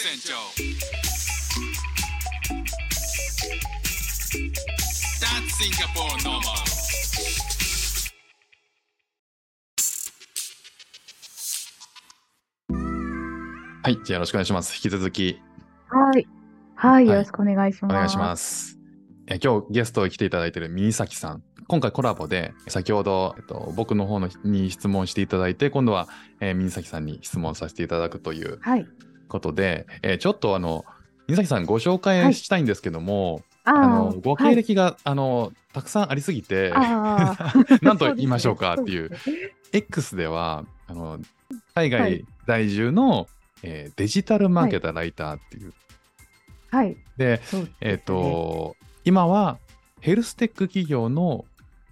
船長 That's Singapore normal はい、じゃあよろしくお願いします。引き続きはい。はい、はいよろしくお願いします。お願いします。え今日ゲストに来ていただいているミ崎さん。今回コラボで先ほど、えっと、僕の方のに質問していただいて今度は、えー、ミ崎さんに質問させていただくというはい。ことで、えーちょっとあのミ崎さんご紹はい。介したいんですけども、ああのーご経歴が、あのたくさんありすぎて、何 と言いましょうかっていう。X ではあの海外はい在住の、えーデジタルマーケターライターっていう、はい。でね。えっ、と、今はヘルステック企業の、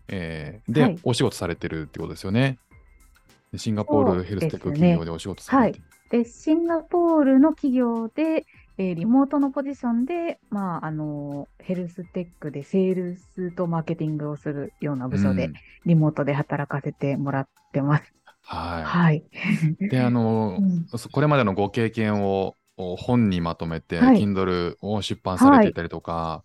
えーで、はい。お仕事されてるってことですよね。でシンガポールヘルステック企業でお仕事されてる。で、シンガポールの企業で、えーリモートのポジションで、まあ、あの、ヘルステックでセールスとマーケティングをするような部署で、うんリモートで働かせてもらってます。ははい。い。で、あのう、んそこれまでのご経験をお本にまとめて、はい Kindle を出版されていたりとか、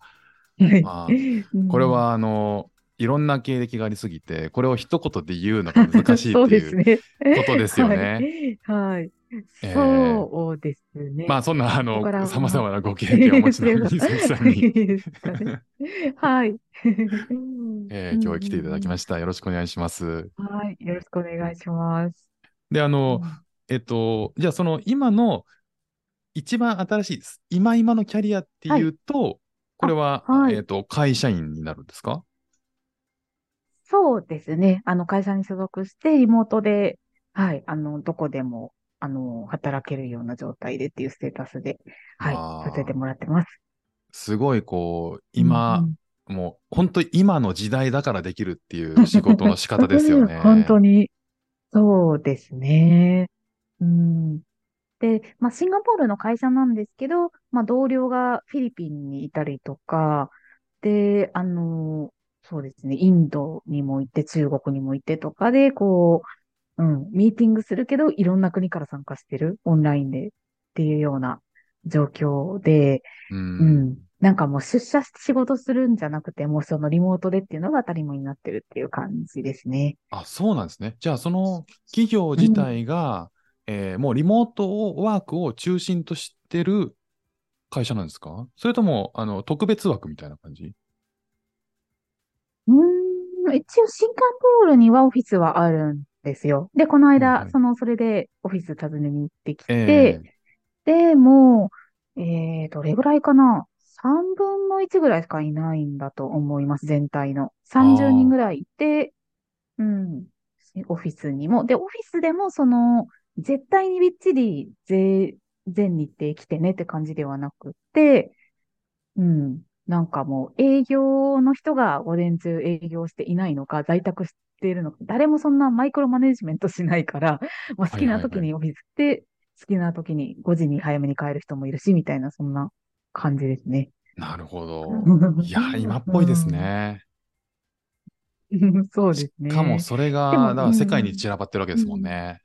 まあ うんこれはあの、いろんな経歴がありすぎて、これを一言で言うのが難しいそうっていう。ことですよねはい。はいえーそうですね。まあそんなあの、さまざまなご経験をお持ちの水崎さんに、はい。えー今日は来ていただきましした。よろしくお願いします。た。はい。よろしくお願いします。で、あの、うんえっと、じゃあその今の一番新しい。今今のキャリアっていうと、これは、あはいえっと、会社員になるんですか？そうですね。あの、会社に所属して、リモートで、はい。あの、どこでも、あの、働けるような状態でっていうステータスで、はい。させてもらってます。すごいこう、今、うんもう本当に今の時代だからできるっていう仕事の仕方ですよね。本当に。そうですね。うん。で、まあ、シンガポールの会社なんですけど、まあ、同僚がフィリピンにいたりとか、で、あの、そうですね、インドにも行って、中国にも行ってとかで、こう、うん、ミーティングするけど、いろんな国から参加してる、オンラインでっていうような状況で、う。うんん。なんかもう出社して仕事するんじゃなくて、もうそのリモートでっていうのが当たり前になってるっていう感じですね。あ、そうなんですね。じゃあその企業自体が、えーもうリモートワークを中心としてる会社なんですか？それとも、あの、特別枠みたいな感じ？うーん、一応シンガポールにはオフィスはあるんですよ。で、このはい間、はいその、それでオフィス訪ねに行ってきえて、で、もう、えー、どれぐらいかな ?3 分の1ぐらいしかいないんだと思います、全体の。30人ぐらいいて、うん、オフィスにも。で、オフィスでも、その、絶対にびっちり全、全日程来てねって感じではなくて、うん。なんかもう営業の人が午前中営業していないのか、在宅しているのか、誰もそんなマイクロマネジメントしないから、まあ、好きな時にオフィスで、好きな時に5時に早めに帰る人もいるし、みたいな、そんな感じですね。なるほど。いや、今っぽいですね。うん。そうですね。しかもそれが、だから世界に散らばってるわけですもんね。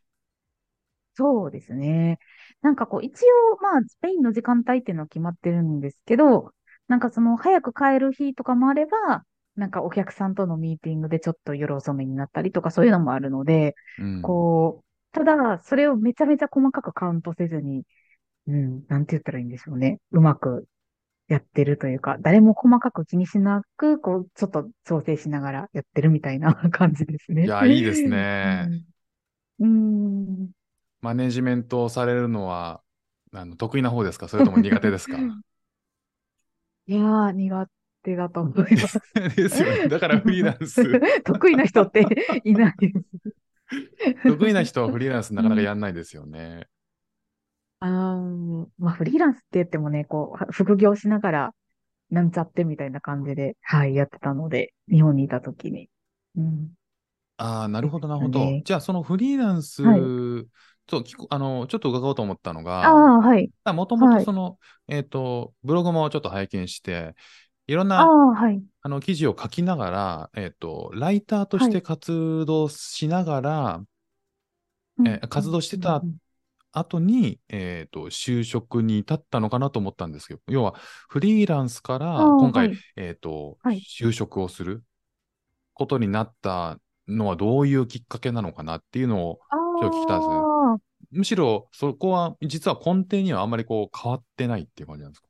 そうですね。なんかこう、一応、まあ、スペインの時間帯っていうのは決まってるんですけど、なんかその、早く帰る日とかもあれば、なんかお客さんとのミーティングでちょっと夜遅めになったりとか、そういうのもあるので、うん。こう、ただ、それをめちゃめちゃ細かくカウントせずに、うん、なんて言ったらいいんでしょうね。うまくやってるというか、誰も細かく気にしなく、こう、ちょっと調整しながらやってるみたいな感じですね。いや、いいですね。うん。うんマネジメントをされるのは、あの得意な方ですか？それとも苦手ですか？いやー、苦手だと思います。ですよね。だからフリーランス。得意な人って いないです。得意な人はフリーランスなかなかやんないですよね。あーまあ、フリーランスって言ってもね、こう、副業しながら、なんちゃってみたいな感じで、はい、やってたので、日本にいたときに。うん。ああ、なるほど、なるほど。ね。じゃあ、そのフリーランス、はい。そう聞くあの、ちょっと伺おうと思ったのが、ああ、はい。もともはい。とその、えっ、と、ブログもちょっと拝見して、いろんなああ、はい。あの記事を書きながら、えっ、と、ライターとして活動しながら、え活動してたうん後に、えっ、と、就職に至ったのかなと思ったんですけど、要は、フリーランスから今回、はい。えっ、と、はい。就職をすることになったのはどういうきっかけなのかなっていうのを、あちょっと聞きたいですねむしろそこは実は根底にはあんまりこう変わってないっていう感じなんですか？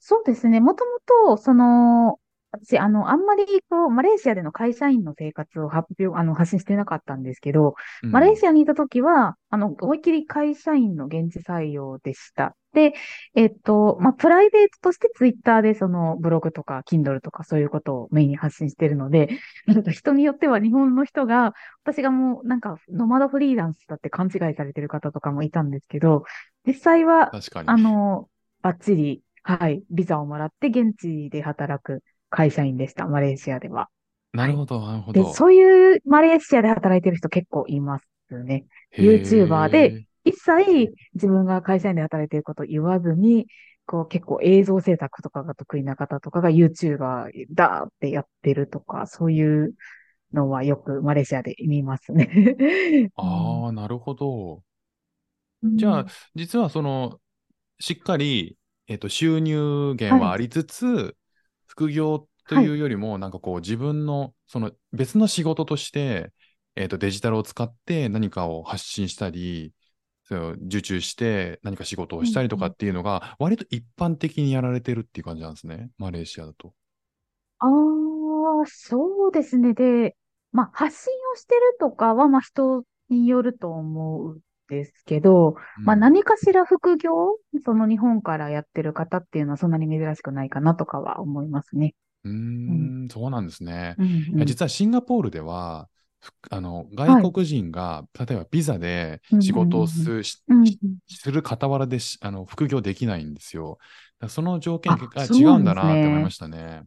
そうですね。もともと、その、私、あの、あんまり、こう、マレーシアでの会社員の生活を発表、あの、発信してなかったんですけど、マレーシアにいたときは、あの、思いっきり会社員の現地採用でした。で、えっと、まあ、プライベートとしてツイッターでそのブログとか、Kindle とかそういうことをメインに発信してるので、なんか人によっては日本の人が、私がもうなんかノマドフリーランスだって勘違いされてる方とかもいたんですけど、実際は。あの、バッチリ、はい、ビザをもらって現地で働く会社員でした、マレーシアでは。なるほど、なるほで、ど。そういうマレーシアで働いてる人結構いますね。YouTuber で、一切自分が会社員で働いていることを言わずに、こう結構映像制作とかが得意な方とかが YouTuber だってやってるとか、そういうのはよくマレーシアで見ますね。ああ、なるほど。うんじゃあ、実はその、しっかり、えっ、と、収入源はありつつ、副業というよりも、なんかこう、自分の、その別の仕事として、えっ、と、デジタルを使って何かを発信したり、そ受注して何か仕事をしたりとかっていうのが、割と一般的にやられてるっていう感じなんですね。マレーシアだと。ああ、そうですね。で、まあ、発信をしてるとかは、まあ、人によると思うんですけど、まあ、うん何かしら副業、その日本からやってる方っていうのはそんなに珍しくないかなとかは思いますね。うーん、そうなんですね。うんうん実はシンガポールでは、ふあの外国人が、例えばビザで仕事をす,、る傍らでしあの副業できないんですよ。その条件あが違うんだなって思いましたね。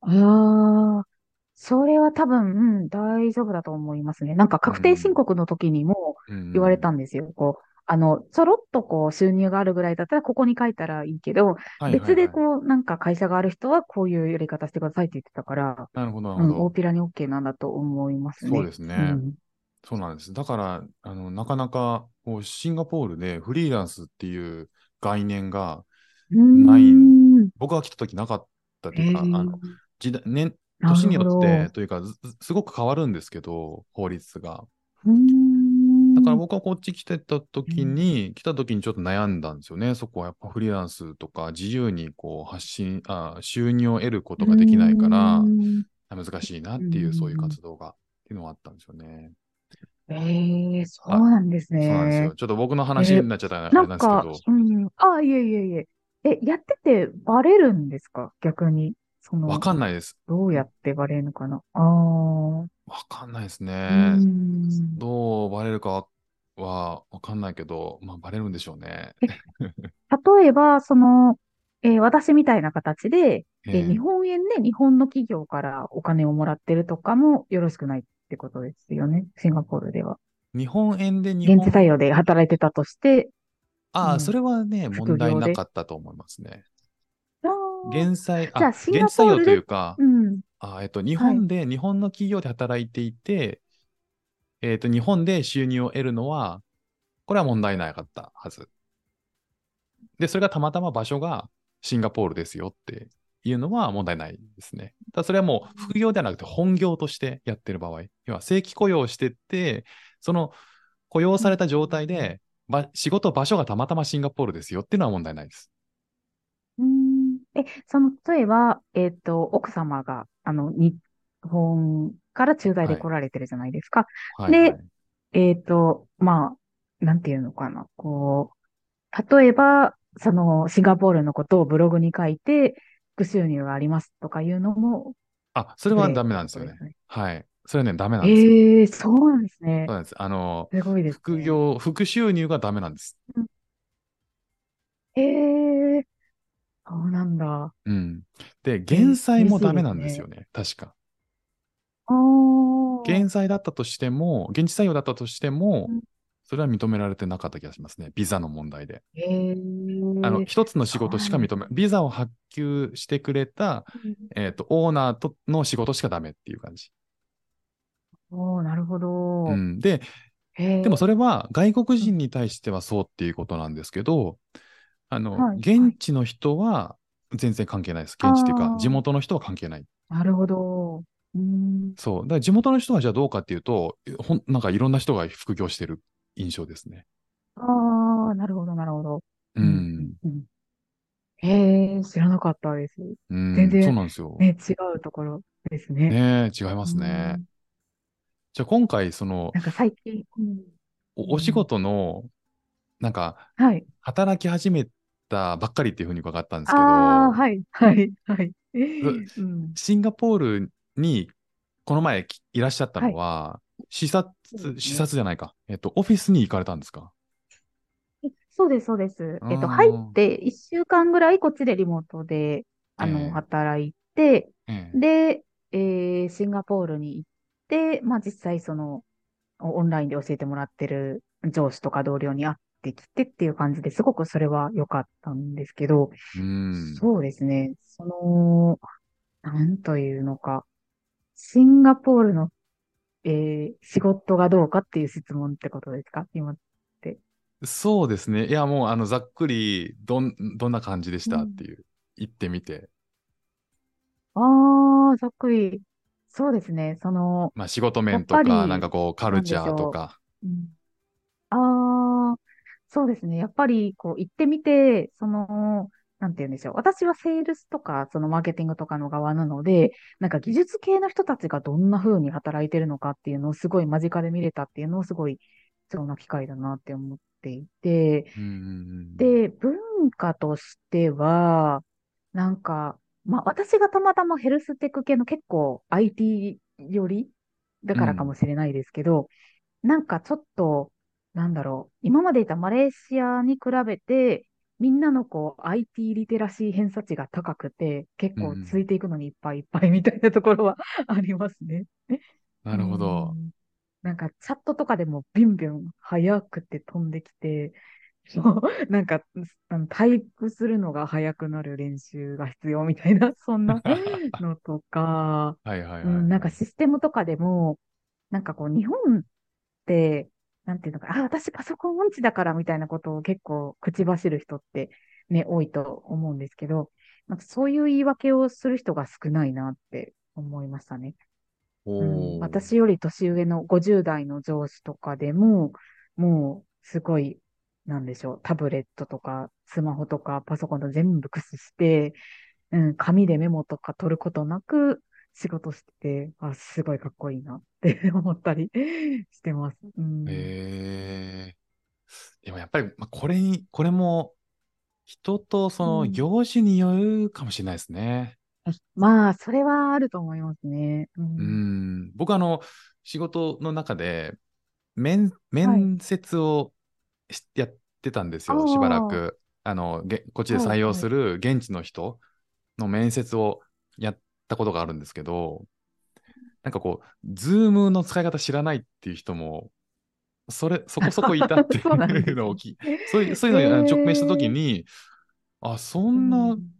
ああ、それは多分、うん、大丈夫だと思いますね。なんか確定申告の時にもうん言われたんですよ。こう、あの、ちょろっとこう収入があるぐらいだったらここに書いたらいいけど、別でこう、なんか会社がある人はこういうやり方してくださいって言ってたから、なるほど、なうん、るほど。大っぴらに OK なんだと思いますね。そうですねうんそうなんです。だから、あのなかなかこうシンガポールでフリーランスっていう概念が、ないうん僕が来た時なかったというか、あの時代年年によってというかずすごく変わるんですけど、法律が。うんだから僕はこっち来てた時に、来た時にちょっと悩んだんですよね。そこはやっぱフリーランスとか自由にこう発信、あ収入を得ることができないからう、ん難しいなっていうう、んそういう活動が、っていうのはあったんですよね。ええそうなんですね。そうなんですよ。ちょっと僕の話になっちゃったらあれななんんですけかど、、うん。あ、いえいえいえ。え、やっててバレるんですか？逆に。その、わかんないです。どうやってバレるのかな？ああ。わかんないですうね。ん。どうバレるかはわかんないけど、まあバレるんでしょうね。例えば、その、えー私みたいな形で、えーええ日本円で日本の企業からお金をもらってるとかもよろしくないってことですよね。シンガポールでは。日本円で日現地本、採用で働いてたとして、ああ、うんそれはね、問題なかったと思いますね。減債、じゃああ、シンガポールで現地採用というか、うん。あえっと、日本で、日本の企業で働いていて、えっと、日本で収入を得るのは、これは問題なかったはず。で、それがたまたま場所がシンガポールですよっていうのは問題ないですね。ただそれはもう副業ではなくて本業としてやってる場合、要は正規雇用をしてって、その雇用された状態で、ば仕事場所がたまたまシンガポールですよっていうのは問題ないです。うんえ、その、例えば、えっと、奥様が、あの、日本から駐在で来られてるじゃないですか。はい、ではい。えっと、まあ、なんていうのかな。こう、例えば、その、シンガポールのことをブログに書いて、副収入がありますとかいうのも、あ、それはダメなんですよね。ね。はい。それはね、ダメなんですよ。ええそうなんですねそう。なんです。あの、すごいですね。副業、副収入がダメなんです。ええそうなんだ。うん。で、減債もダメなんですよね。確か。減債だったとしても、現地採用だったとしてもうん、それは認められてなかった気がしますね。ビザの問題で。ええあの、一つの仕事しか認め、ビザを発給してくれた、えっと、オーナーとの仕事しかダメっていう感じ。おーなるほど。うん。で。でもそれは外国人に対してはそうっていうことなんですけど、あの、はい現地の人は全然関係ないです。現地っていうか、地元の人は関係ない。なるほど。うーん。そう。だから地元の人はじゃあどうかっていうと、ほんなんかいろんな人が副業してる印象ですね。ああ、なるほど、なるほど。う。うんうん。へえ、知らなかったです。うん、全然そうなんですよ。ね、違うところですね。ねえ、違いますねう。んじゃあ今回、そのなんか最近、うんお、お仕事の、なんか、はい。働き始めたばっかりっていうふうに伺ったんですけど、はい、はい、はい。うん。シンガポールにこの前きいらっしゃったのは、視察そうです、ね視察じゃないか。えっと、オフィスに行かれたんですか？そうです、そうです。えっと、入って1週間ぐらいこっちでリモートで、あええの、働いて、ええで、えーシンガポールに行って、まあ実際その、オオンラインで教えてもらってる上司とか同僚に会ってきてっていう感じですごくそれは良かったんですけど、うん。そうですね。その、なんというのか、シンガポールの、えー仕事がどうかっていう質問ってことですか？今。そうですね。いや、もう、あの、ざっくり、どん、どんな感じでした？うんっていう、行ってみて。ああ、ざっくり。そうですね。その、まあ、仕事面とか、なんかこう、カルチャーとか。うそうですね。やっぱり、こう、行ってみて、その、なんて言うんでしょう。私はセールスとか、そのマーケティングとかの側なので、なんか技術系の人たちがどんな風に働いてるのかっていうのをすごい間近で見れたっていうのをすごい貴重な機会だなって思っていて、うんうんうん、で、文化としては、なんか、まあ私がたまたまヘルステック系の結構 IT 寄りだからかもしれないですけど、なんかちょっと、なんだろう、今までいたマレーシアに比べて、みんなのこう IT リテラシー偏差値が高くて、結構うんついていくのにいっぱいいっぱいみたいなところは ありますね。なるほどう。ん。なんかチャットとかでもビュンビュン早くて飛んできて、そうなんかあのタイプするのが早くなる練習が必要みたいな、そんなのとか、はいはいはい。うん、なんかシステムとかでも、なんかこう日本って、なんていうのか、あ、私パソコン音痴だからみたいなことを結構口走る人ってね、多いと思うんですけど、なんかそういう言い訳をする人が少ないなって思いましたね。おうん、ー私より年上の50代の上司とかでも、もうすごい、なんでしょう、タブレットとかスマホとかパソコンと全部駆使して、うん、紙でメモとか取ることなく仕事してて、あ、すごいかっこいいなって 思ったり してます。うん、へえでもやっぱり、まあ、これに、これも、人とそのうん業種によるかもしれないですね。まあ、それはあると思いますね。う。うんん。僕あの、仕事の中で、面、面接をしやってたんですよ、しばらく。あの、げこっちで採用する現地の人の面接をやったことがあるんですけど、なんかこう、ズームの使い方知らないっていう人も、それ、そこそこいたっていう のを聞いそういう、そういうのに直面したときに、あ、そんな、うん。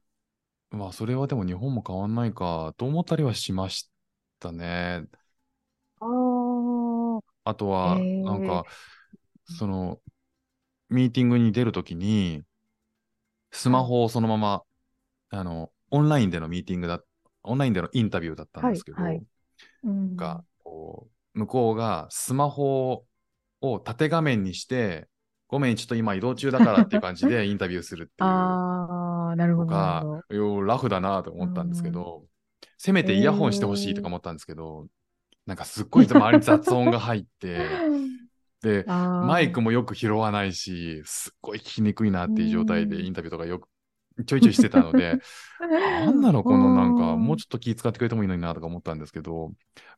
まあ、それはでも日本も変わんないかと思ったりはしましたね。あとは、なんか、その、ミーティングに出るときに、スマホをそのまま、あの、オンラインでのミーティングだ、オンラインでのインタビューだったんですけど、はいはい。うん。が、こう、向こうがスマホを縦画面にして、ごめん、ちょっと今移動中だからっていう感じで インタビューするっていう。ああ、なるほのど、ラフだなと思ったんですけど、せめてイヤホンしてほしいとか思ったんですけど、なんかすっごい周りに雑音が入って、で、ママイクもよく拾わないし、すっごい聞きにくいなっていう状態でインタビューとかよくちょいちょいしてたので、なんなのこのなんか、もうちょっと気遣ってくれてもいいのになとか思ったんですけど、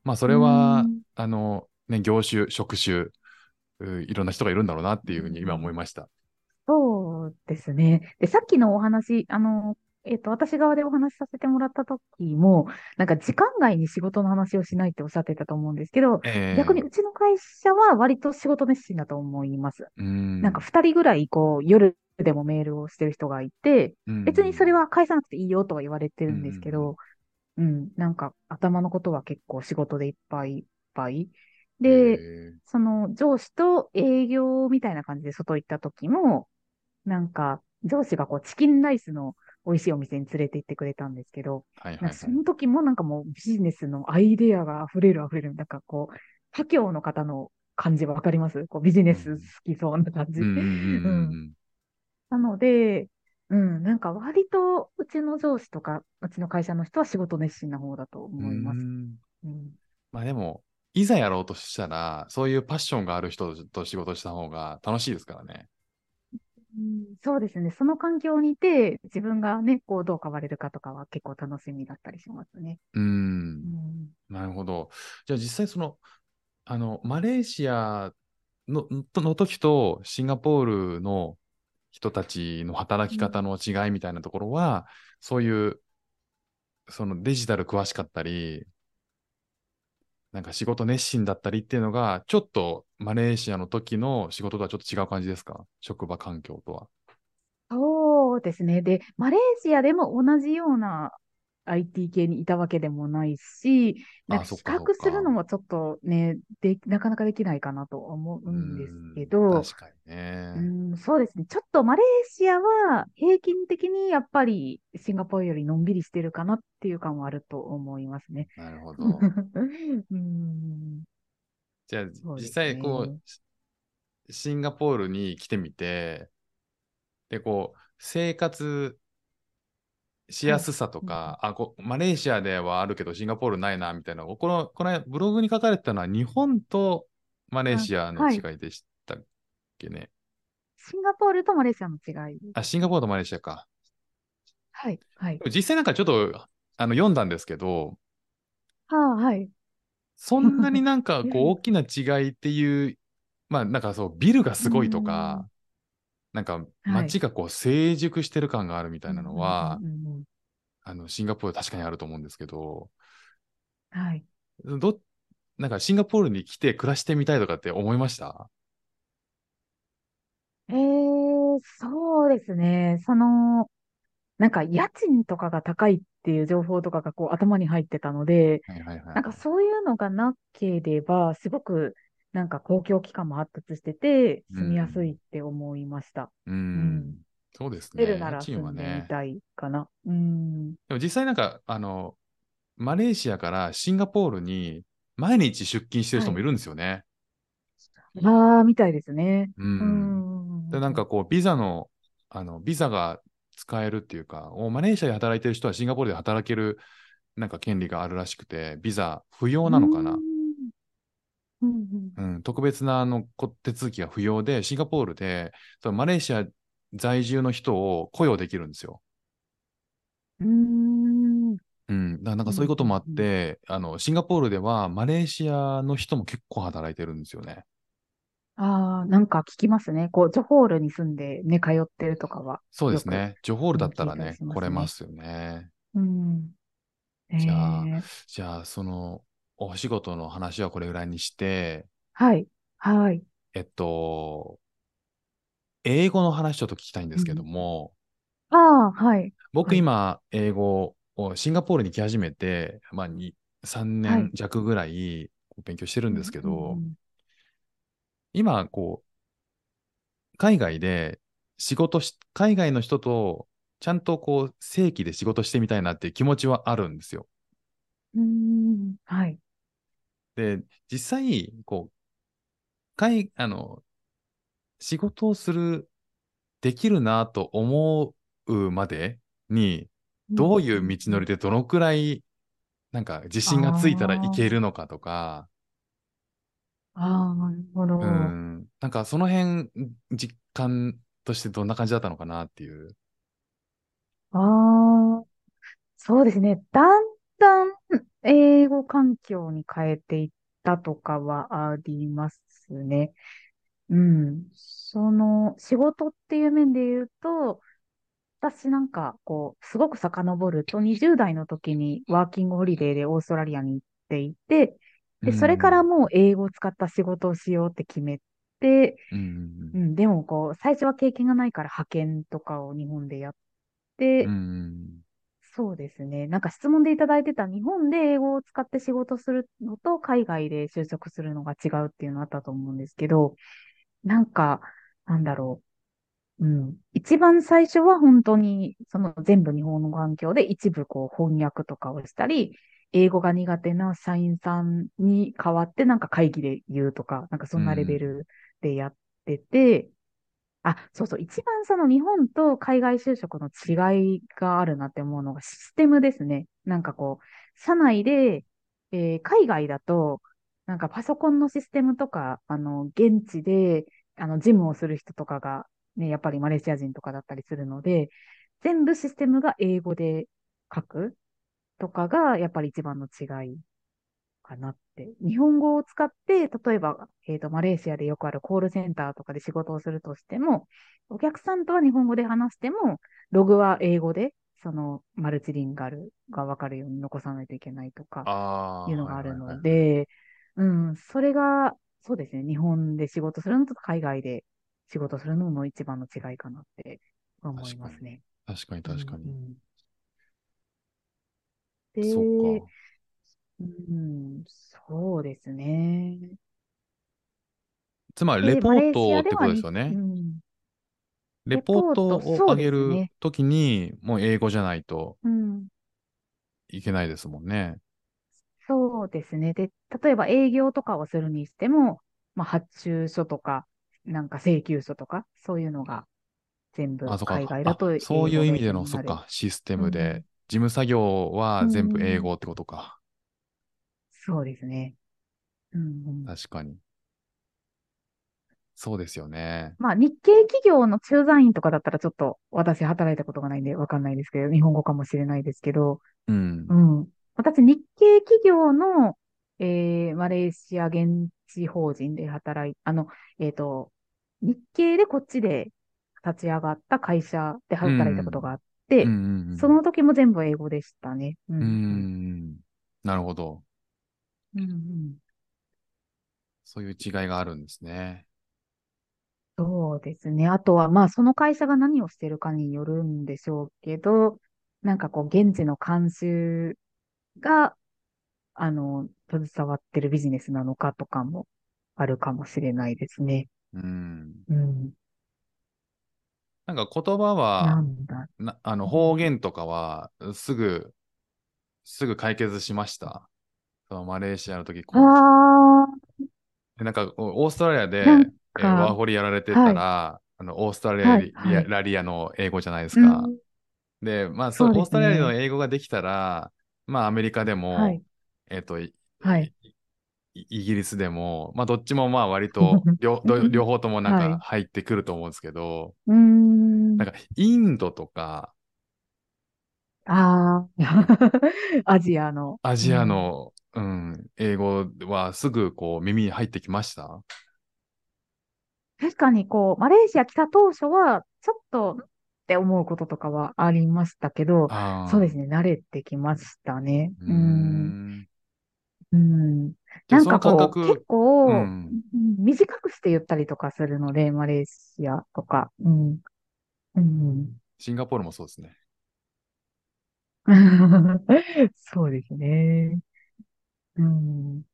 まあそれは、あの、ね、業種、職種、ういろんな人がいるんだろうなっていうふうに今思いました。そうですね。で、さっきのお話、あの、えっと、私側でお話しさせてもらった時も、なんか時間外に仕事の話をしないっておっしゃってたと思うんですけど、ええ逆にうちの会社は割と仕事熱心だと思います。うんなんか二人ぐらい、こう、夜でもメールをしてる人がいて、別にそれは返さなくていいよとは言われてるんですけど、うん、なんか頭のことは結構仕事でいっぱいいっぱい。で、へその上司と営業みたいな感じで外行った時も、なんか上司がこうチキンライスの美味しいお店に連れて行ってくれたんですけど、ーはいはいはいそ。の時もなんかもうビジネスのアイデアが溢れる溢れる。なんかこう、他教の方の感じわかります？こうビジネス好きそうな感じ。うんうんうんうん なので、うん、なんか割とうちの上司とか、うちの会社の人は仕事熱心な方だとうん。思います。うんうんまあでも、いざやろうとしたら、そういうパッションがある人と仕事した方が楽しいですからね。うんそうですね。その環境にいて、自分がね、こうどう変われるかとかは結構楽しみだったりしますね。う。うんん。なるほど。じゃあ実際その、あの、マレーシアのの時とシンガポールの人たちの働き方の違いみたいなところは、そういう、そのデジタル詳しかったり、なんか仕事熱心だったりっていうのが、ちょっとマレーシアの時の仕事とはちょっと違う感じですか？職場環境とは。そうですね。で、マレーシアでも同じような IT 系にいたわけでもないし、なんか比較するのもちょっとね、で、なかなかできないかなと思うんですけうどん、確かにね。うん、そうですね。ちょっとマレーシアは平均的にやっぱりシンガポールよりのんびりしてるかなっていう感はあると思いますね。なるほど。うん、じゃあ、そうです実際、こねう、シンガポールに来てみて、で、こう、生活しやすさとか、あこマレーシアではあるけど、シンガポールないな、みたいな、この、このブログに書かれてたのは、日本とマレーシアの違いでしたっけね？シンガポールとマレーシアの違い。あ、シンガポールとマレーシアか。はい、はい実際なんかちょっと、あの、読んだんですけど、はあ、はい。そんなになんか、こう、大きな違いっていう、まあ、なんかそう、ビルがすごいとか、なんか、街がこう、成熟してる感があるみたいなのはあの、シンガポール確かにあると思うんですけど、はい。ど、なんかシンガポールに来て暮らしてみたいとかって思いました？えー、そうですね。その、なんか家賃とかが高いっていう情報とかがこう頭に入ってたので。なんかそういうのがなければ、すごくなんか公共機関も発達してて、住みやすいって思いました。うん、うんそうですね。出るなら住んでみね。たいかな。うん。でも実際なんか、あの、マレーシアからシンガポールに毎日出勤してる人もいるんですよね。ああ、みたいですね。う。うんん。で、なんかこう、ビザの、あの、ビザが使えるっていうか、おマレーシアで働いてる人はシンガポールで働ける、なんか権利があるらしくて、ビザ不要なのかな。うんうんうんうん、特別なあのこ手続きが不要で、シンガポールで、そのマレーシア在住の人を雇用できるんですよ。うん。うん、だなんかそういうこともあって、あの、シンガポールではマレーシアの人も結構働いてるんですよね。ああ、なんか聞きますね。こう、ジョホールに住んでね、通ってるとかは。そうですね。ジョホールだったらねね来れますよね。うん。じゃあえーじゃあ、その、お仕事の話はこれぐらいにして、はい。はい。えっと、英語の話ちょっと聞きたいんですけども、ああ、はい。はい僕今、英語をシンガポールに来始めて、まあ、に3はい年弱ぐらい勉強してるんですけど、うんうん今、こう、海外で仕事し、海外の人とちゃんとこう、正規で仕事してみたいなっていう気持ちはあるんですよ。うん。うんはい。で、実際、こう、海、あの、仕事をする、できるなと思うまでに、どういう道のりでどのくらい、なんか自信がついたらいけるのかとか、ああ、なるほど。うん、なんかその辺、実感としてどんな感じだったのかなっていう。ああ、そうですね。だんだん 英語環境に変えていったとかはありますね。うん。その、仕事っていう面で言うと、私なんか、こう、すごく遡ると、20代の時にワーキングホリデーでオーストラリアに行っていて、で、それからもう英語を使った仕事をしようって決めて、うん、うんう、ん、でもこう、最初は経験がないから派遣とかを日本でやってうん、うん、そうですね。なんか質問でいただいてた日本で英語を使って仕事するのと海外で就職するのが違うっていうのあったと思うんですけど、なんか、なんだろう。うん。一番最初は本当に、その全部日本の環境で一部こう翻訳とかをしたり、英語が苦手な社員さんに代わってなんか会議で言うとか、なんかそんなレベルでやってて、あ、そうそう、一番その日本と海外就職の違いがあるなって思うのがシステムですね。なんかこう、社内で、えー海外だと、なんかパソコンのシステムとか、あの、現地で、あの、事務をする人とかが、ね、やっぱりマレーシア人とかだったりするので、全部システムが英語で書くとかが、やっぱり一番の違いかなって。日本語を使って、例えば、えっと、マレーシアでよくあるコールセンターとかで仕事をするとしても、お客さんとは日本語で話しても、ログは英語で、そのマルチリンガルがわかるように残さないといけないとか。いうのがあるので、うん、それが、そうですね、日本で仕事するのと海外で仕事するのの一番の違いかなって思いますね。確かに確かに。うんうんで。うん、そうですね。つまり、でレポートってことですよね。マレポートを上げるときに、もう英語じゃないとうん、いけないですもんね。そうですね。で、例えば営業とかをするにしても、まあ、発注書とか、なんか請求書とか、そういうのが全部。海外だとあそういう意味での、そっか、システムうんで、事務作業は全部英語ってことか。そうですね。うんうん確かに。そうですよね。まあ、日系企業の駐在員とかだったらちょっと私働いたことがないんでわかんないですけど、日本語かもしれないですけど、うんう。ん。私、日系企業の、えー、マレーシア現地法人で働い、あの、えっと、日系でこっちで立ち上がった会社で働いたことがあって、うんうんうんその時も全部英語でしたね。う。うんん。なるほど。うんうんそういう違いがあるんですね。そうですね。あとは、まあ、その会社が何をしてるかによるんでしょうけど、なんかこう、現地の慣習が、あの、携わってるビジネスなのかとかもあるかもしれないですね。うん。うん。なんか言葉なは、あの方言とかは、すぐ、すぐ解決しました？そのマレーシアの時、こうなんか、オーストラリアで、えーかワーホリやられてたら、あの、オーストラリアリ,、はいはい。ラリアの英語じゃないですあ、か。うん。で、まあ、そう、ね。オーストラリアの英語ができたら、まあ、アメリカでも、はい。えっ、と、いはい。いイギリスでも、まあ、どっちもまあ、割と 両、方ともなんはいか入ってくると思うんですけど、うーん。なん。か、インドとか、ああ、アジアの。アジアの、うん、英語はすぐこう耳に入ってきました？確かにこう、マレーシア来た当初は、ちょっとって思うこととかはありましたけど、そうですね、慣れてきましたね。うん。ん。うん。なんかこう、結構、ん短くして言ったりとかするので、マレーシアとか。うん。うん。シンガポールもそうですね。そうですね。うん。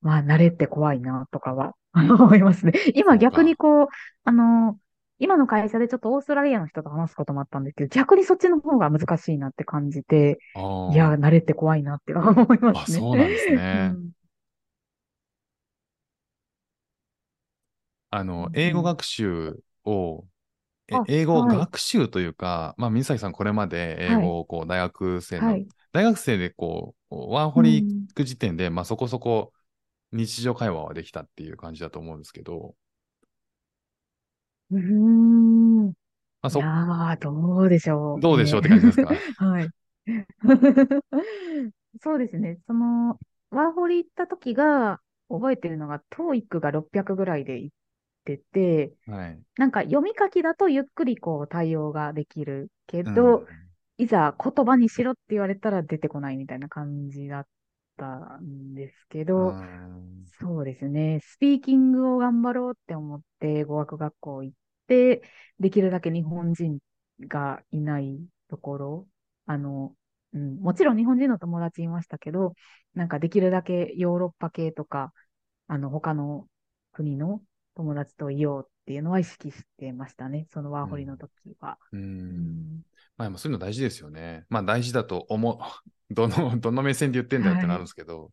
まあ、慣れって怖いな、とかは 思いますね。今そうか逆にこう、あの、今の会社でちょっとオーストラリアの人と話すこともあったんですけど、逆にそっちの方が難しいなって感じて、いや、慣れって怖いなって思いまあ、すね。そうなんですね。うんあのう、ん英語学習を、英語はい学習というか、まあ、水崎さんこれまで英語をこう、大学生の、はい。大学生でこう、ワーホリ行く時点で、まあ、そこそこ日常会話はできたっていう感じだと思うんですけど、うーん。まあ、そいやー、どうでしょう。どうでしょうって感じですか？はい。そうですね。その、ワーホリ行った時が、覚えてるのが、TOEIC が600ぐらいで行ってて、はい。なんか読み書きだとゆっくりこう対応ができるけうんど、いざ言葉にしろって言われたら出てこないみたいな感じだったんですけど、うんそうですね。スピーキングを頑張ろうって思って語学学校行って、できるだけ日本人がいないところあの、うん、もちろん日本人の友達いましたけど、なんかできるだけヨーロッパ系とか、あの、他の国の友達といようっていうのは意識してましたね。そのワーホリの時は。う。うんん。まあ、そういうの大事ですよね。まあ、大事だと思う。どの、どの目線で言ってんだよってなるんですけど。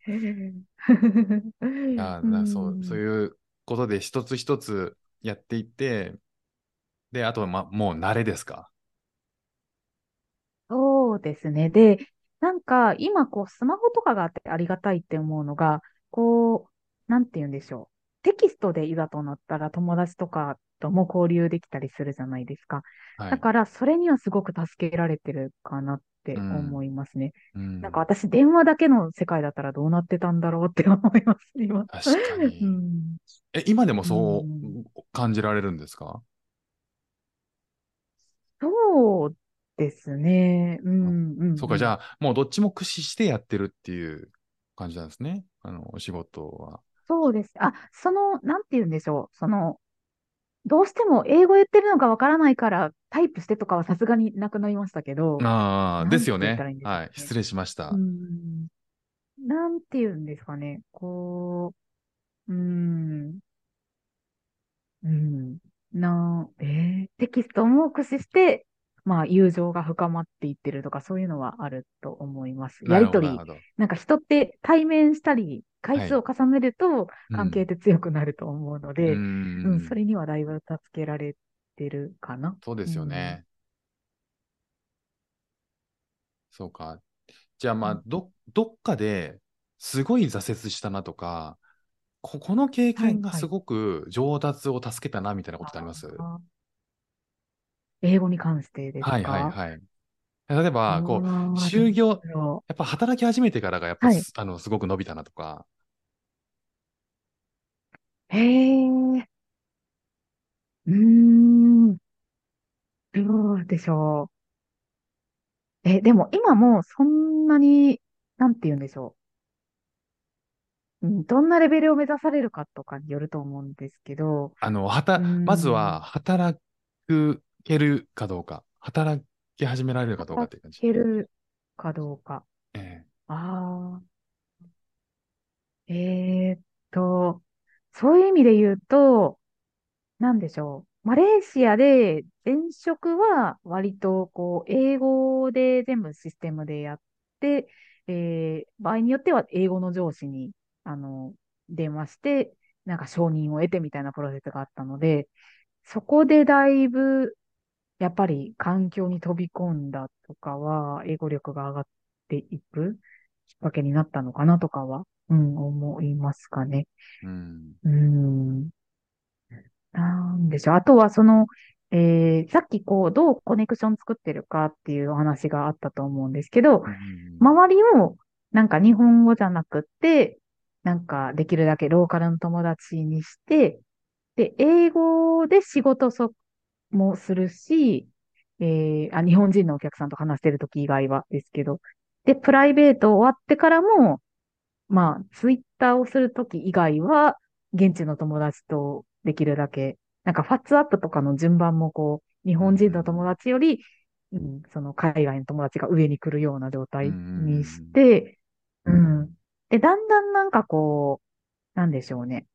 いやな そう、そうういうことで一つ一つやっていって、で、あとは、ま、もう慣れですか？そうですね。で、なんか今こうスマホとかがあってありがたいって思うのが、こう、なんて言うんでしょう。テキストでいざとなったら友達とかとも交流できたりするじゃないですか。はい。だからそれにはすごく助けられてるかなって思いますね。うん、なんか私電話だけの世界だったらどうなってたんだろうって思います、今。確かに。うん、え、今でもそううん感じられるんですか？そうですね。うん、うん。そうか、じあ、ゃあ、もうどっちも駆使してやってるっていう感じなんですね。あの、お仕事は。そうです。あ、その、なんて言うんでしょう。その、どうしても英語言ってるのかわからないからタイプしてとかはさすがになくなりましたけど、ああ、ですよねはい。失礼しました。うん、なんて言うんですかね。こう、うん、うん、な、えーテキストも駆使して、まあ、友情が深まっていってるとか、そういうのはあると思います。やりとりなんか人って対面したり、回数を重ねると関係って強くなると思うので、ううん、んそれにはだいぶ助けられてるかな。そうですよね。そうか。じゃあまあ、ど、どっかですごい挫折したなとか、ここの経験がはいはい。すごく上達を助けたなみたいなことってあります？あー英語に関してですか？はいはいはい。例えば、こう、就業、やっぱ働き始めてからがやっぱはいす、あの、すごく伸びたなとか。うへえ。うーん。どうでしょう。え、でも今もそんなに、なんて言うんでしょう。うん、どんなレベルを目指されるかとかによると思うんですけど、あの、はた、まずは働けるかどうか、働き始められるかどうかっていう感じ。いけるかどうか。ええああ。えーっと、そういう意味で言うと、なんでしょう。マレーシアで前職は割とこう、英語で全部システムでやって、えー場合によっては英語の上司に、あの、電話して、なんか承認を得てみたいなプロセスがあったので、そこでだいぶ、やっぱり環境に飛び込んだとかは、英語力が上がっていくきっかけになったのかなとかは、うん、思いますかね。うん。うーん。なんでしょう。あとは、その、えーさっきこう、どうコネクション作ってるかっていうお話があったと思うんですけど、うん周りを、なんか日本語じゃなくって、なんかできるだけローカルの友達にして、で、英語で仕事そもするし、えーあ、日本人のお客さんと話してる時以外はですけど、で、プライベート終わってからも、まあ、ツイッターをする時以外は、現地の友達とできるだけ、なんかファッツアップとかの順番もこう、日本人の友達より、うん、その海外の友達が上に来るような状態にして、うん。で、だんだんなんかこう、なんでしょうね。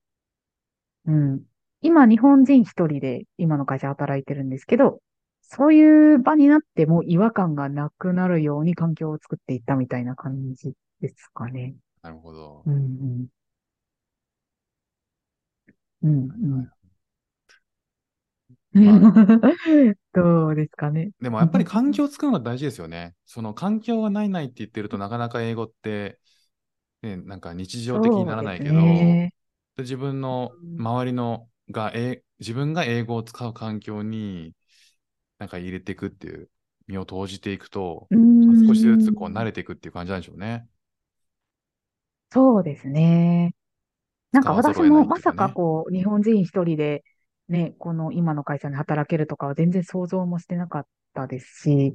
うん。今、日本人一人で今の会社働いてるんですけど、そういう場になっても違和感がなくなるように環境を作っていったみたいな感じですかね。なるほどう。んうん。うんうん。ど うですかね。でもやっぱり環境を作るのが大事ですよね。その環境がないないって言ってるとなかなか英語って、ね、なんか日常的にならないけど、ねで自分のうん周りのが、え自分が英語を使う環境になんか入れていくっていう、身を投じていくと、うん少しずつこう慣れていくっていう感じなんでしょうね。そうですね。なんか私もまさかこう、日本人一人でね、この今の会社に働けるとかは全然想像もしてなかったですし、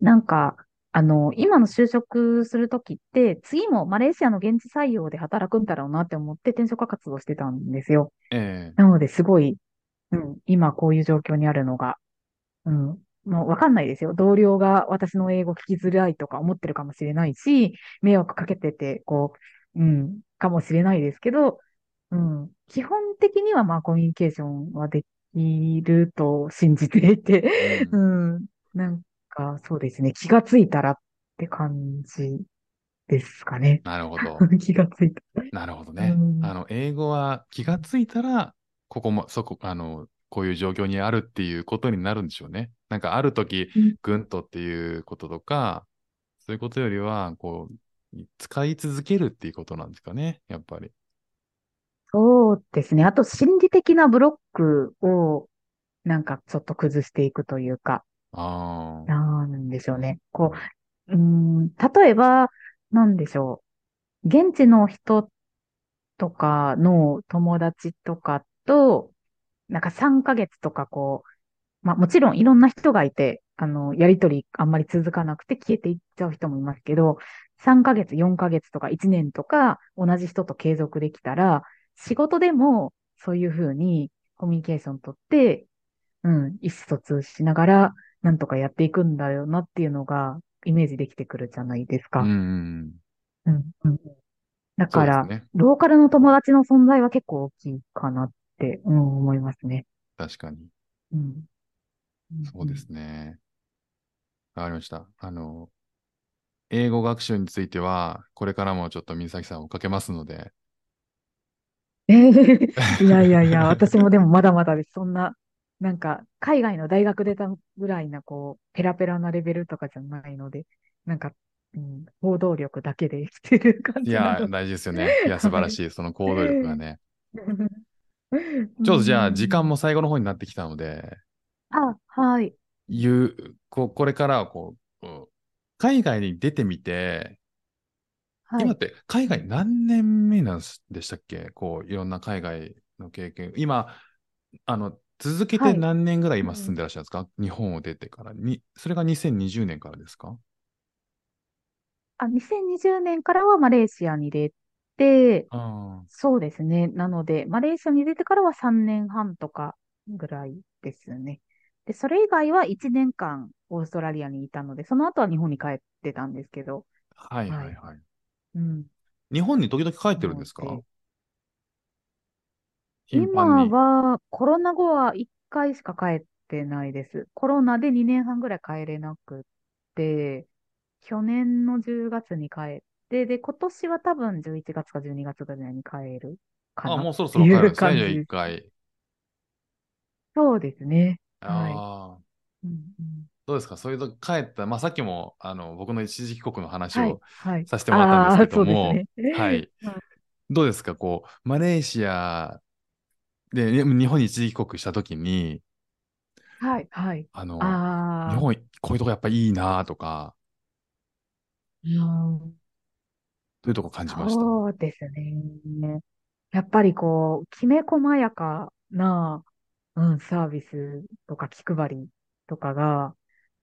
なんか、あの、今の就職するときって、次もマレーシアの現地採用で働くんだろうなって思って転職活動してたんですよ。ええなので、すごい、うん、今こういう状況にあるのが、うん、もうわかんないですよ。同僚が私の英語聞きづらいとか思ってるかもしれないし、迷惑かけてて、こう、うん、かもしれないですけど、うん、基本的にはまあコミュニケーションはできると信じていて、ううん、なんかそうですね、気がついたらって感じですかね。なるほど。気がついた。なるほどね。うんあの、英語は気がついたら、ここも、そこ、あの、こういう状況にあるっていうことになるんでしょうね。なんかある時うん、ぐんとっていうこととか、そういうことよりは、こう、使い続けるっていうことなんですかね、やっぱり。そうですね。あと心理的なブロックをなんかちょっと崩していくというか、あんでしょうね。こう、うん、例えば、なんでしょう。現地の人とかの友達とかと、なんか3ヶ月とかこう、まあもちろんいろんな人がいて、あの、やりとりあんまり続かなくて消えていっちゃう人もいますけど、3ヶ月、4ヶ月とか1年とか同じ人と継続できたら、仕事でもそういうふうにコミュニケーション取って、うん、意思疎通しながら、なんとかやっていくんだよなっていうのが、イメージできてくるじゃないですか。うんうんだうん。から、ね。ローカルの友達の存在は結構大きいかなって、うん、思いますね。確かに。うん。そうですね。わかりました。あの、英語学習については、これからもちょっと水崎さんをかけますので、え ーいやいやいや、私もでもまだまだです。そんな、なんか、海外の大学出たぐらいな、こう、ペラペラなレベルとかじゃないので、なんか、うん、行動力だけで生きてる感いやじなの、大事ですよね。いや、素晴らしい。その行動力がね。ちょっとじゃあ、時間も最後の方になってきたので、あ、はい。言う、こう、これからはこう、うん海外に出てみて、はい。今って海外何年目なんでしたっけ？こう、いろんな海外の経験。今、あの、続けてはい何年ぐらい今うん住んでらっしゃるんですか、日本を出てからに。それが2020年からですか？あ、2020年からはマレーシアに出て、あそうですね。なので、マレーシアに出てからは3年半とかぐらいですね。で、それ以外は1年間オーストラリアにいたので、その後は日本に帰ってたんですけど、あ。はいはいはい。うん。日本に時々帰ってるんですか？頻今繁に。は、コロナ後は1回しか帰ってないです。コロナで2年半ぐらい帰れなくって、去年の10月に帰って、で、今年は多分11月か12月ぐらいに帰るかあ、なもうそろそろ帰るんですね、じゃあ感じです。一回。そうですね。はいああ。うんうんどうですか？そういうと帰った、まあさっきもあの僕の一時帰国の話はいを、はい。させてもらったんですけどもあーそうですね。はい。は いどうですか？こう、マレーシアで、ね日本に一時帰国したときに、はい、はい。あの、ああ、日本、こういうとこやっぱいいなとか、うんどういうとこ感じましたそうですね。やっぱりこう、きめ細やかな、うん、サービスとか気配りとかが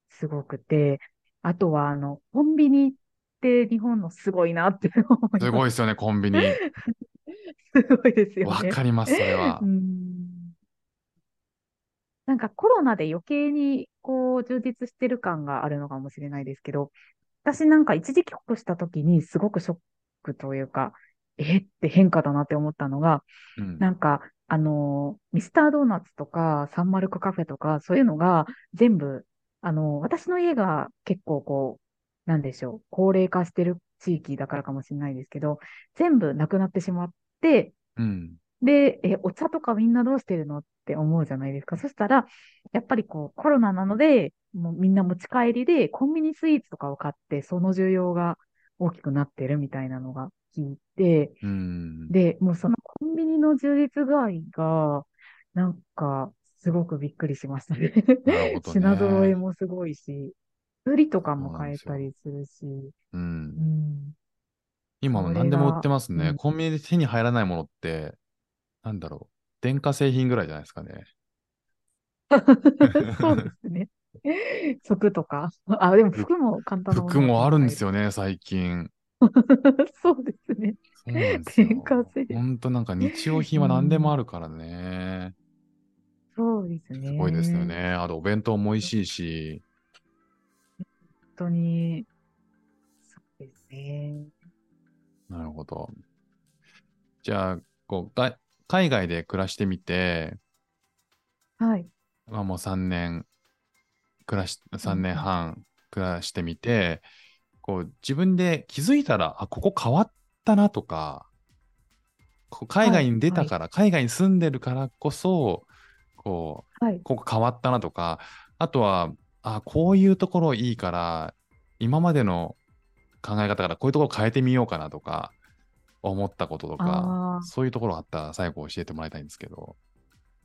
すごくて、あとはあの、コンビニって日本のすごいなって思います。すごいですよね、コンビニ。すごいですよわね。かります、それはう。んなんかコロナで余計にこう充実してる感があるのかもしれないですけど、私なんか一時帰国した時にすごくショックというか、えって変化だなって思ったのが、うん。なんか、あのーミスタードーナツとかサンマルクカフェとかそういうのが全部、あのー私の家が結構こう、なんでしょう、高齢化してる地域だからかもしれないですけど、全部なくなってしまって、うん。で、え、お茶とかみんなどうしてるのって思うじゃないですか。そしたら、やっぱりこう、コロナなので、もうみんな持ち帰りで、コンビニスイーツとかを買って、その需要が大きくなってるみたいなのが聞いて、うん。で、もうそのコンビニの充実具合が、なんか、すごくびっくりしましたね。ね 品揃えもすごいし、売りとかも買えたりするし、う。うんん。今も何でもが売ってますね。うんコンビニで手に入らないものって、なんだろう。電化製品ぐらいじゃないですかね。そうですね。服とか。あ、でも服も簡単な服もあるんですよ。よね、最近。そうですね。そうなんですよ。電化製品ほんとなんか日用品は何でもあるからね。そうですね。すごいですよね。あとお弁当も美味しいし、本当に、そうですね。なるほど。じゃあ、こうが海外で暮らしてみて、はい。まあ、もう3年暮らし、3年半暮らしてみて、こう自分で気づいたら、あ、ここ変わったなとか、こう海外に出たから、海外に住んでるからこそ、こう、はい。ここ変わったなとか、あとは、あ、こういうところいいから、今までの考え方からこういうところ変えてみようかなとか、思ったこととかそういうところあったら最後教えてもらいたいんですけど、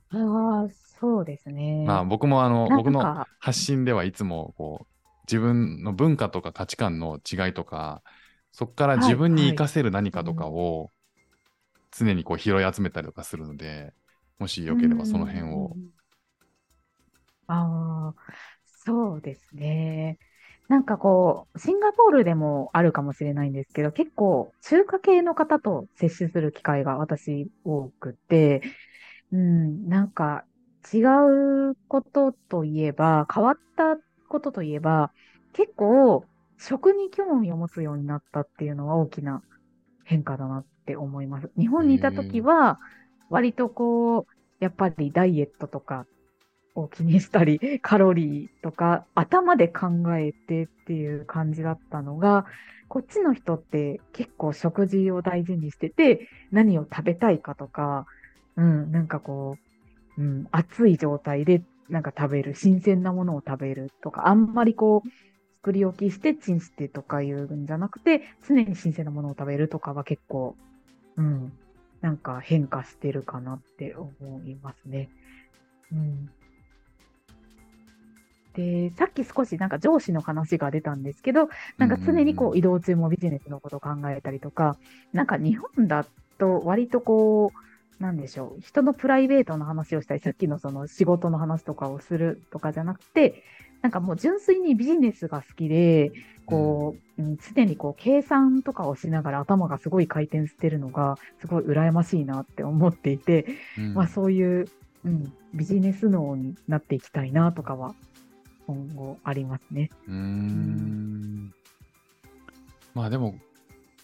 ああ、そうですね。まあ僕もあの、僕のか発信ではいつもこう、自分の文化とか価値観の違いとか、そこからはい自分にはい活かせる何かとかを常にこう拾い集めたりとかするので、もしよければその辺をうん。ああ、そうですね。なんかこう、シンガポールでもあるかもしれないんですけど、結構中華系の方と接しする機会が私多くて、うん、なんか違うことといえば、変わったことといえば、結構食に興味を持つようになったっていうのは大きな変化だなって思います。日本にいた時は、割とこう、やっぱりダイエットとかを気にしたり、カロリーとか頭で考えてっていう感じだったのが、こっちの人って結構食事を大事にしてて、何を食べたいかとか、うん、なんかこう、うん、熱い状態でなんか食べる、新鮮なものを食べるとか、あんまりこう、作り置きしてチンしてとかいうんじゃなくて、常に新鮮なものを食べるとかは結構、うん、なんか変化してるかなって思いますね。うん。で、さっき少しなんか上司の話が出たんですけど、なんか常にこう移動中もビジネスのことを考えたりとか、なんか日本だと割とこう、なんでしょう、人のプライベートの話をしたり、さっきのその仕事の話とかをするとかじゃなくて、なんかもう純粋にビジネスが好きで、こう、うん常にこう計算とかをしながら頭がすごい回転してるのが、すごい羨ましいなって思っていて、うん。まあそういう、うん、ビジネス脳になっていきたいなとかは今後ありますね。うーんまあでも、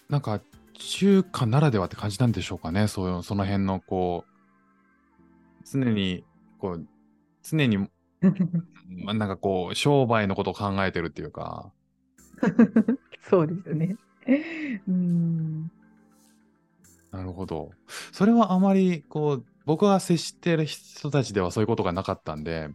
なんか中華ならではって感じなんでしょうかね、そうその辺のこう、常にこう、常に、まあ、なんかこう、商売のことを考えてるっていうか、そうですよね。うん。なるほど。それはあまりこう、僕が接してる人たちではそういうことがなかったんで、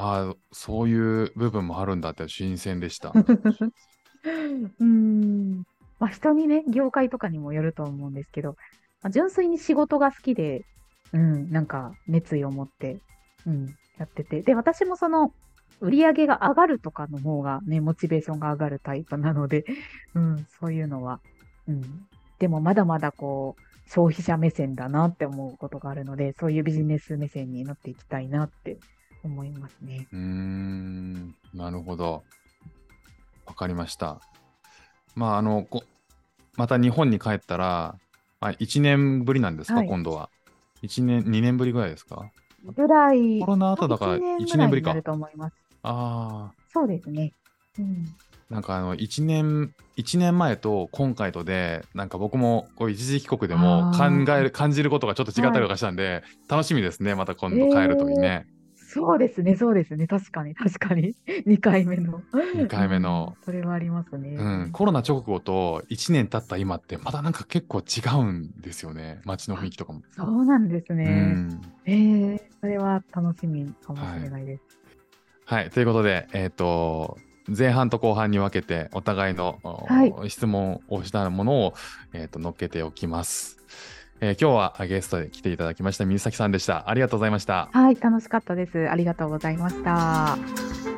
ああ。そういう部分もあるんだって新鮮でした。うん。まあ人にね、業界とかにもよると思うんですけど、まあ、純粋に仕事が好きで、うん、なんか熱意を持って、うん、やってて。で、私もその、売り上げが上がるとかの方がね、モチベーションが上がるタイプなので、うん、そういうのは、うん。でもまだまだこう、消費者目線だなって思うことがあるので、そういうビジネス目線になっていきたいなって思いますね。うーん、なるほど。わかりました。まあ、あの、こまた日本に帰ったら、まあ、1年ぶりなんですか、はい今度は。1年、2年ぶりぐらいですか？ぐらい、コロナ後だから1 1年ぶりかぐらいになると思います。ああ、そうですね。うん。なんかあの、1年、一年前と今回とで、なんか僕もこう一時帰国でもあ考ーえる、感じることがちょっと違ったりとかしたんで、楽しみですね、また今度帰るときね。そうですね、そうですね。確かに、確かに。2回目の。2回目のうん それはありますね。うん、コロナ直後と1年経った今ってまたなんか結構違うんですよね街の雰囲気とかも。そうなんですうね。ん、えー、それは楽しみかもしれないです。はいということで、えっと前半と後半に分けてお互いの、おはい質問をしたものを、えっと乗っけておきます、えー今日はゲストで来ていただきました水崎さんでしたありがとうございました。はい、楽しかったです。ありがとうございました。